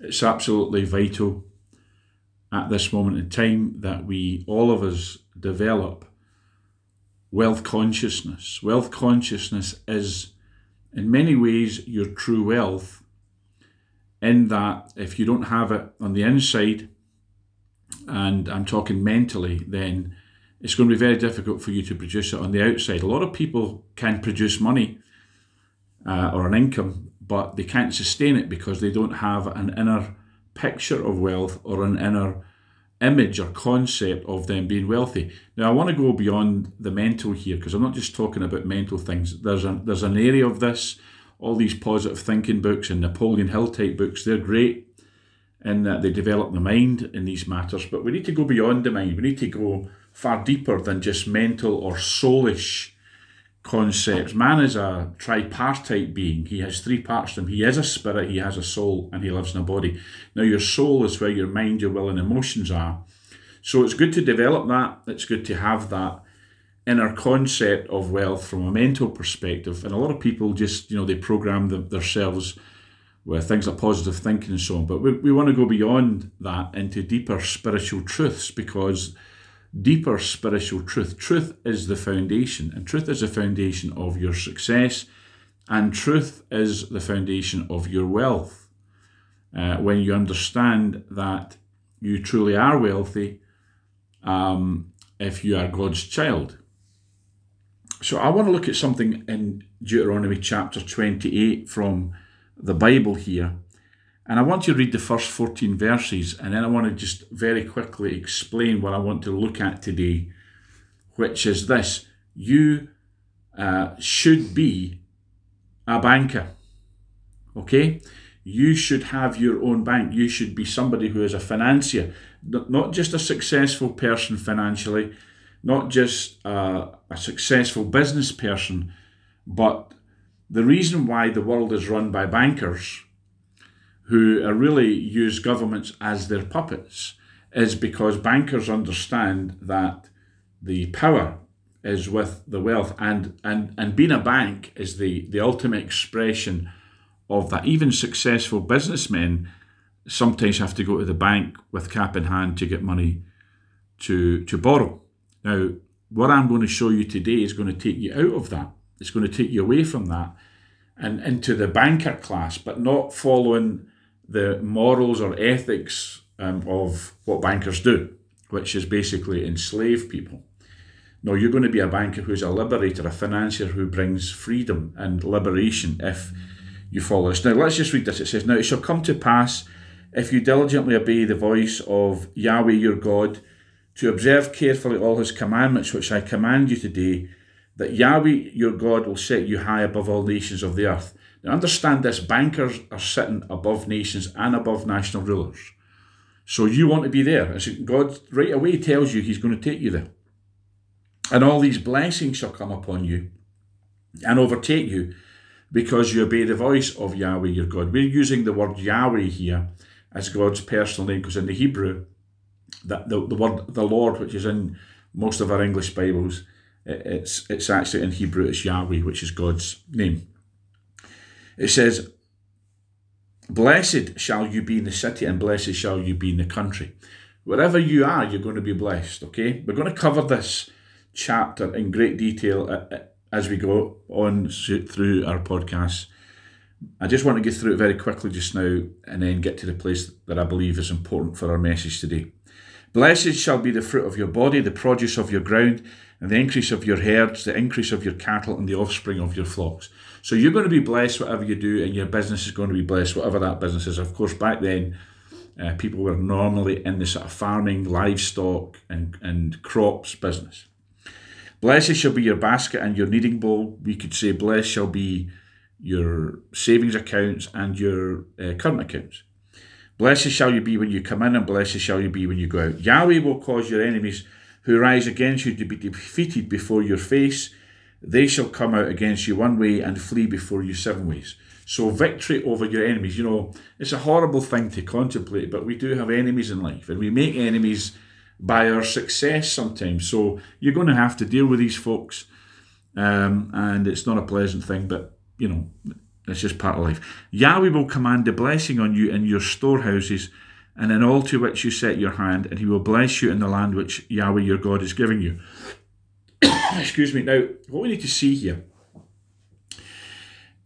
It's absolutely vital at this moment in time that we, all of us, develop wealth consciousness. Wealth consciousness is, in many ways, your true wealth, in that if you don't have it on the inside, and I'm talking mentally, then it's going to be very difficult for you to produce it on the outside. A lot of people can produce money uh, or an income, but they can't sustain it because they don't have an inner picture of wealth or an inner image or concept of them being wealthy. Now, I want to go beyond the mental here because I'm not just talking about mental things. There's a, there's an area of this. All these positive thinking books and Napoleon Hill type books, they're great in that they develop the mind in these matters, but we need to go beyond the mind. We need to go far deeper than just mental or soulish concepts. Man is a tripartite being. He has three parts to him. He is a spirit, he has a soul, and he lives in a body. Now, your soul is where your mind, your will, and emotions are. So it's good to develop that. It's good to have that inner concept of wealth from a mental perspective. And a lot of people just, you know, they program them, themselves with things like positive thinking and so on. But we, we want to go beyond that into deeper spiritual truths because deeper spiritual truth. Truth is the foundation, and truth is the foundation of your success, and truth is the foundation of your wealth. Uh, when you understand that you truly are wealthy um, if you are God's child. So I want to look at something in Deuteronomy chapter 28 from the Bible here. And I want you to read the first 14 verses, and then I want to just very quickly explain what I want to look at today, which is this you uh, should be a banker. Okay? You should have your own bank. You should be somebody who is a financier, not just a successful person financially, not just a, a successful business person, but the reason why the world is run by bankers who really use governments as their puppets is because bankers understand that the power is with the wealth. And and and being a bank is the the ultimate expression of that. Even successful businessmen sometimes have to go to the bank with cap in hand to get money to to borrow. Now what i'm going to show you today is going to take you out of that. It's going to take you away from that and into the banker class but not following the morals or ethics um, of what bankers do, which is basically enslave people. No, you're going to be a banker who's a liberator, a financier who brings freedom and liberation if you follow this. Now, let's just read this. It says, Now it shall come to pass, if you diligently obey the voice of Yahweh your God, to observe carefully all his commandments which I command you today, that Yahweh your God will set you high above all nations of the earth. Now, understand this bankers are sitting above nations and above national rulers. So you want to be there. God right away tells you He's going to take you there. And all these blessings shall come upon you and overtake you because you obey the voice of Yahweh your God. We're using the word Yahweh here as God's personal name because in the Hebrew, that the, the word the Lord, which is in most of our English Bibles, it's it's actually in Hebrew, it's Yahweh, which is God's name. It says, Blessed shall you be in the city, and blessed shall you be in the country. Wherever you are, you're going to be blessed, okay? We're going to cover this chapter in great detail uh, uh, as we go on through our podcast. I just want to get through it very quickly just now and then get to the place that I believe is important for our message today. Blessed shall be the fruit of your body, the produce of your ground, and the increase of your herds, the increase of your cattle, and the offspring of your flocks. So you're going to be blessed whatever you do, and your business is going to be blessed, whatever that business is. Of course, back then, uh, people were normally in the sort of farming, livestock, and, and crops business. Blessed shall be your basket and your kneading bowl. We could say, blessed shall be your savings accounts and your uh, current accounts. Blessed shall you be when you come in, and blessed shall you be when you go out. Yahweh will cause your enemies who rise against you to be defeated before your face. They shall come out against you one way and flee before you seven ways. So, victory over your enemies. You know, it's a horrible thing to contemplate, but we do have enemies in life, and we make enemies by our success sometimes. So, you're going to have to deal with these folks, um, and it's not a pleasant thing, but you know, It's just part of life. Yahweh will command a blessing on you in your storehouses and in all to which you set your hand, and he will bless you in the land which Yahweh your God is giving you. Excuse me. Now, what we need to see here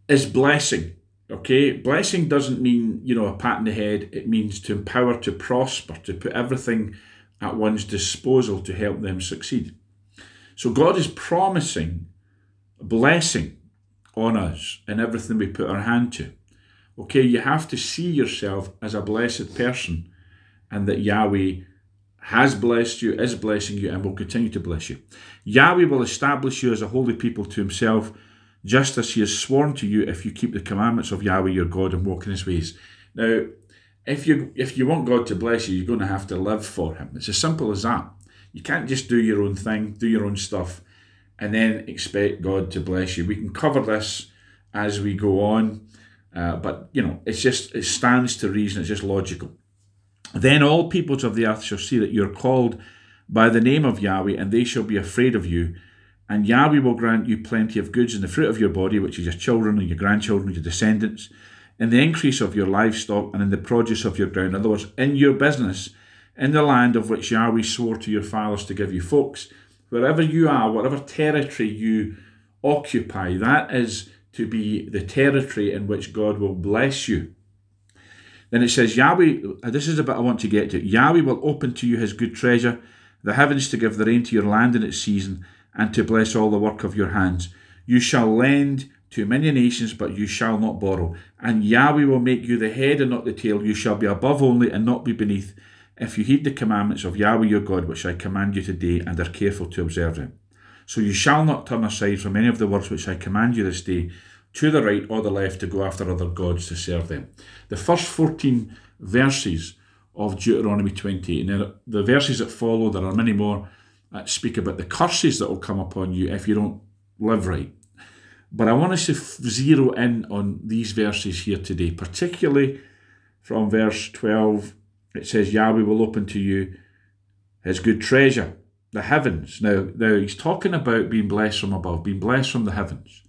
is blessing. Okay, blessing doesn't mean, you know, a pat in the head. It means to empower, to prosper, to put everything at one's disposal to help them succeed. So God is promising blessing on us in everything we put our hand to. Okay, you have to see yourself as a blessed person and that Yahweh has blessed you, is blessing you, and will continue to bless you. Yahweh will establish you as a holy people to himself, just as he has sworn to you if you keep the commandments of Yahweh your God and walk in his ways. Now, if you if you want God to bless you, you're going to have to live for him. It's as simple as that. You can't just do your own thing, do your own stuff, and then expect God to bless you. We can cover this as we go on, uh, but you know, it's just it stands to reason. It's just logical. Then all peoples of the earth shall see that you are called by the name of Yahweh, and they shall be afraid of you. And Yahweh will grant you plenty of goods in the fruit of your body, which is your children and your grandchildren, and your descendants, in the increase of your livestock, and in the produce of your ground. In other words, in your business, in the land of which Yahweh swore to your fathers to give you folks. Wherever you are, whatever territory you occupy, that is to be the territory in which God will bless you. Then it says, Yahweh, this is a bit I want to get to. Yahweh will open to you his good treasure, the heavens to give the rain to your land in its season, and to bless all the work of your hands. You shall lend to many nations, but you shall not borrow. And Yahweh will make you the head and not the tail. You shall be above only and not be beneath, if you heed the commandments of Yahweh your God, which I command you today, and are careful to observe them. So you shall not turn aside from any of the words which I command you this day, to the right or the left to go after other gods to serve them. The first 14 verses of Deuteronomy 28, and the verses that follow, there are many more, that speak about the curses that will come upon you if you don't live right. But I want us to zero in on these verses here today, particularly from verse 12. It says, Yahweh will open to you his good treasure, the heavens. Now, now he's talking about being blessed from above, being blessed from the heavens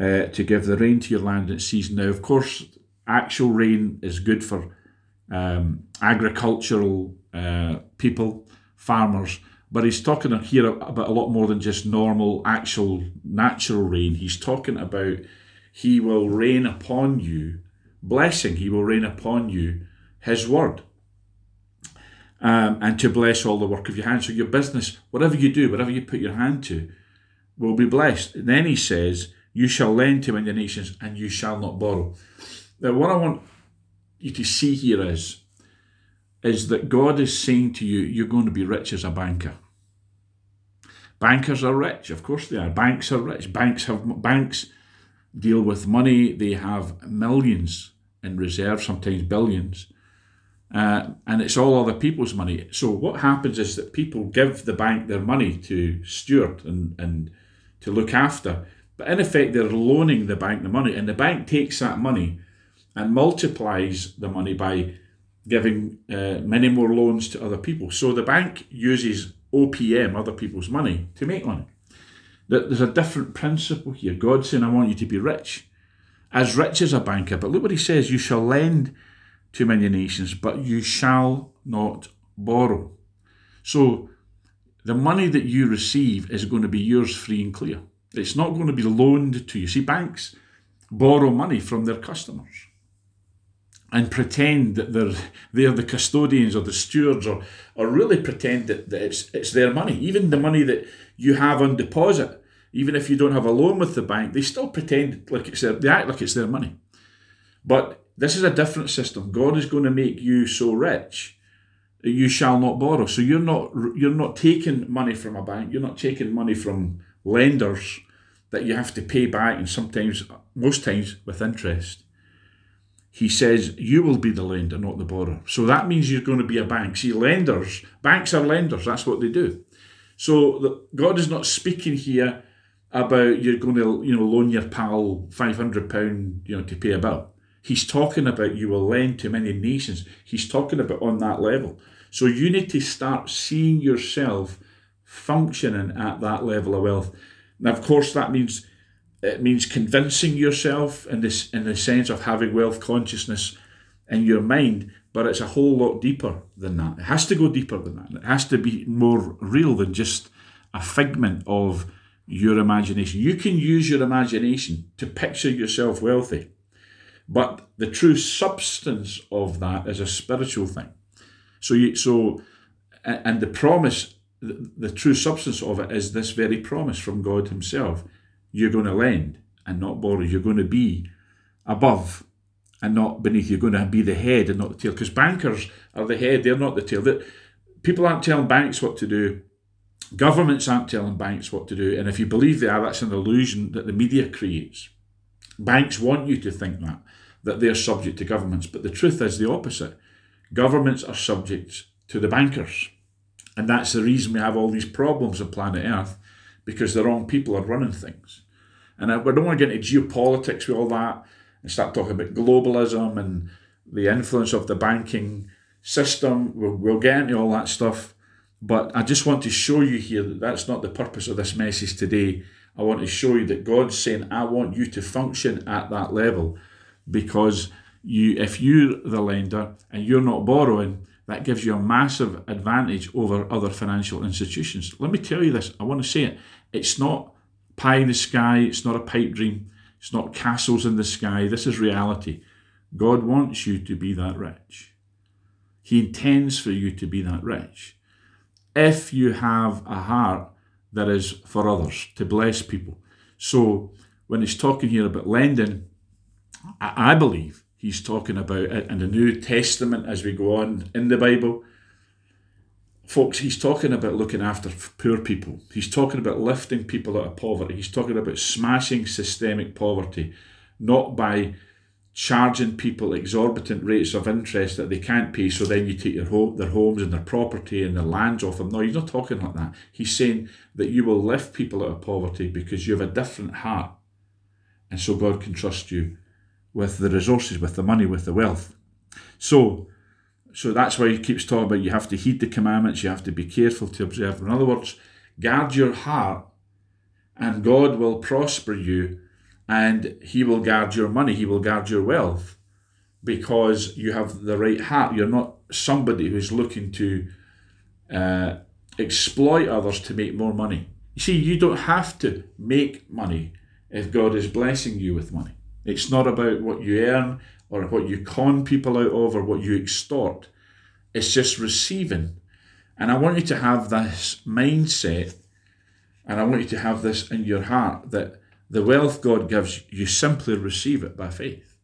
uh, to give the rain to your land in season. Now, of course, actual rain is good for um, agricultural uh, people, farmers, but he's talking here about a lot more than just normal, actual, natural rain. He's talking about he will rain upon you blessing, he will rain upon you his word. Um, and to bless all the work of your hands. So your business, whatever you do, whatever you put your hand to, will be blessed. And then he says, you shall lend to many nations and you shall not borrow. Now, what I want you to see here is, is that God is saying to you, you're going to be rich as a banker. Bankers are rich, of course they are. Banks are rich. Banks have banks deal with money. They have millions in reserve, sometimes billions, uh, and it's all other people's money. So what happens is that people give the bank their money to steward and and to look after. But in effect, they're loaning the bank the money, and the bank takes that money and multiplies the money by giving uh, many more loans to other people. So the bank uses OPM, other people's money, to make money. There's a different principle here. God's saying, I want you to be rich, as rich as a banker. But look what he says you shall lend to many nations, but you shall not borrow. So the money that you receive is going to be yours free and clear. It's not going to be loaned to you. See, banks borrow money from their customers and pretend that they're they're the custodians or the stewards or or really pretend that, that it's it's their money. Even the money that you have on deposit, even if you don't have a loan with the bank, they still pretend like it's their, they act like it's their money. But this is a different system. God is going to make you so rich that you shall not borrow. So you're not you're not taking money from a bank. You're not taking money from lenders that you have to pay back, and sometimes, most times, with interest. He says you will be the lender, not the borrower. So that means you're going to be a bank. See, lenders, banks are lenders. That's what they do. So the, God is not speaking here about you're going to, you know, loan your pal five hundred pound, you know, to pay a bill. He's talking about you will lend to many nations. He's talking about on that level. So you need to start seeing yourself functioning at that level of wealth. Now, of course, that means it means convincing yourself in this in the sense of having wealth consciousness in your mind, but it's a whole lot deeper than that. It has to go deeper than that. It has to be more real than just a figment of your imagination. You can use your imagination to picture yourself wealthy, but the true substance of that is a spiritual thing. So you so and the promise the, the true substance of it is this very promise from God Himself. You're going to lend and not borrow. You're going to be above and not beneath. You're going to be the head and not the tail. Because bankers are the head, they're not the tail. That people aren't telling banks what to do. Governments aren't telling banks what to do. And if you believe they are, that's an illusion that the media creates. Banks want you to think that, that they're subject to governments. But the truth is the opposite. Governments are subject to the bankers. And that's the reason we have all these problems on planet Earth, because the wrong people are running things. And I, we don't want to get into geopolitics with all that and start talking about globalism and the influence of the banking system. We'll, we'll get into all that stuff. But I just want to show you here that that's not the purpose of this message today. I want to show you that God's saying, I want you to function at that level because you, if you're the lender and you're not borrowing, that gives you a massive advantage over other financial institutions. Let me tell you this, I want to say it. It's not pie in the sky, it's not a pipe dream, it's not castles in the sky. This is reality. God wants you to be that rich. He intends for you to be that rich. If you have a heart that is for others, to bless people. So when he's talking here about lending, I believe he's talking about it in the New Testament as we go on in the Bible. Folks, he's talking about looking after poor people. He's talking about lifting people out of poverty. He's talking about smashing systemic poverty, not by charging people exorbitant rates of interest that they can't pay, so then you take their home, their homes and their property and their lands off them. No, he's not talking like that. He's saying that you will lift people out of poverty because you have a different heart, and so God can trust you with the resources, with the money, with the wealth. So, so that's why he keeps talking about you have to heed the commandments, you have to be careful to observe. In other words, guard your heart, and God will prosper you, and He will guard your money, He will guard your wealth, because you have the right heart. You're not somebody who's looking to uh, exploit others to make more money. You see, you don't have to make money if God is blessing you with money. It's not about what you earn or what you con people out of or what you extort. It's just receiving. And I want you to have this mindset and I want you to have this in your heart that the wealth God gives, you simply receive it by faith.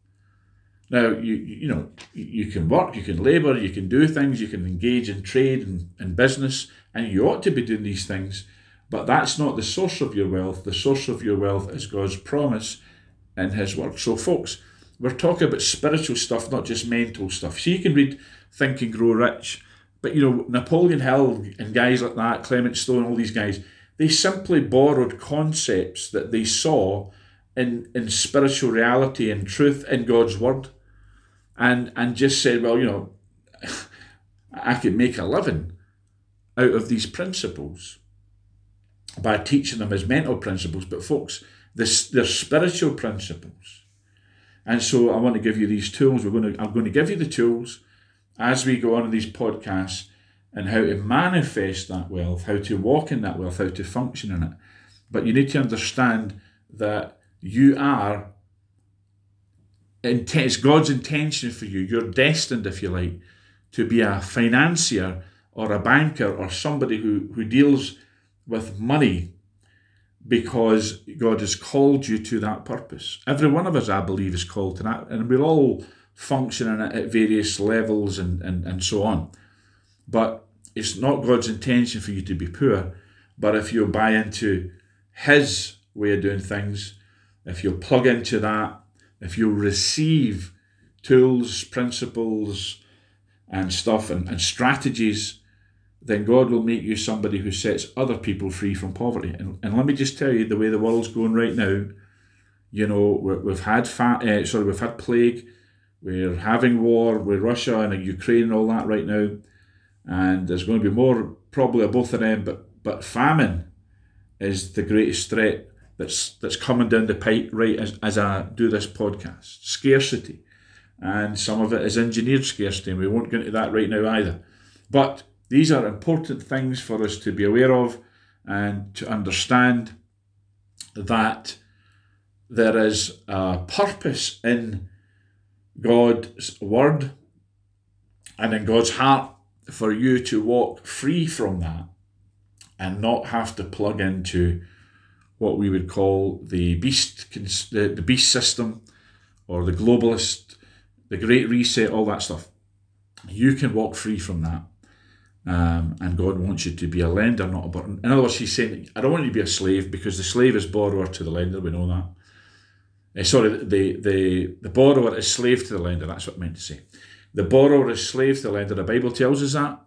Now, you you know, you can work, you can labour, you can do things, you can engage in trade and, and business, and you ought to be doing these things, but that's not the source of your wealth. The source of your wealth is God's promise in his work. So, folks, we're talking about spiritual stuff, not just mental stuff. So you can read Think and Grow Rich, but you know, Napoleon Hill and guys like that, Clement Stone, all these guys, they simply borrowed concepts that they saw in, in spiritual reality and truth in God's word and and just said, well, you know, I could make a living out of these principles by teaching them as mental principles. But folks, this, they're spiritual principles. And so I want to give you these tools. We're going to, I'm going to give you the tools as we go on in these podcasts and how to manifest that wealth, how to walk in that wealth, how to function in it. But you need to understand that you are, it's God's intention for you. You're destined, if you like, to be a financier or a banker or somebody who, who deals with money because God has called you to that purpose. Every one of us, I believe, is called to that, and we're all functioning at various levels and, and, and so on. But it's not God's intention for you to be poor, but if you buy into His way of doing things, if you plug into that, if you receive tools, principles, and stuff and, and strategies then God will make you somebody who sets other people free from poverty. And, and let me just tell you, the way the world's going right now, you know, we have had fat, uh, sorry, we've had plague, we're having war with Russia and Ukraine and all that right now, and there's going to be more probably of both of them. But but famine is the greatest threat that's that's coming down the pipe right as, as I do this podcast. Scarcity. And some of it is engineered scarcity, and we won't go into that right now either. But these are important things for us to be aware of and to understand that there is a purpose in God's word and in God's heart for you to walk free from that and not have to plug into what we would call the beast the, the beast system or the globalist the great reset all that stuff you can walk free from that um, and God wants you to be a lender, not a borrower. In other words, He's saying, I don't want you to be a slave because the slave is borrower to the lender. We know that. Uh, sorry, the, the, the borrower is slave to the lender. That's what I meant to say. The borrower is slave to the lender. The Bible tells us that.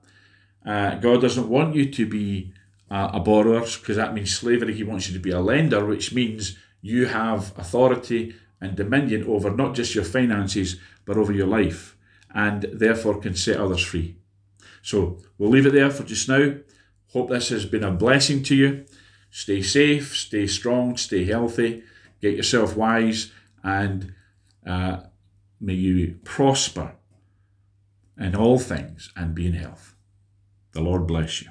Uh, God doesn't want you to be a, borrower because that means slavery. He wants you to be a lender, which means you have authority and dominion over not just your finances, but over your life, and therefore can set others free. So we'll leave it there for just now. Hope this has been a blessing to you. Stay safe, stay strong, stay healthy, get yourself wise, and uh, may you prosper in all things and be in health. The Lord bless you.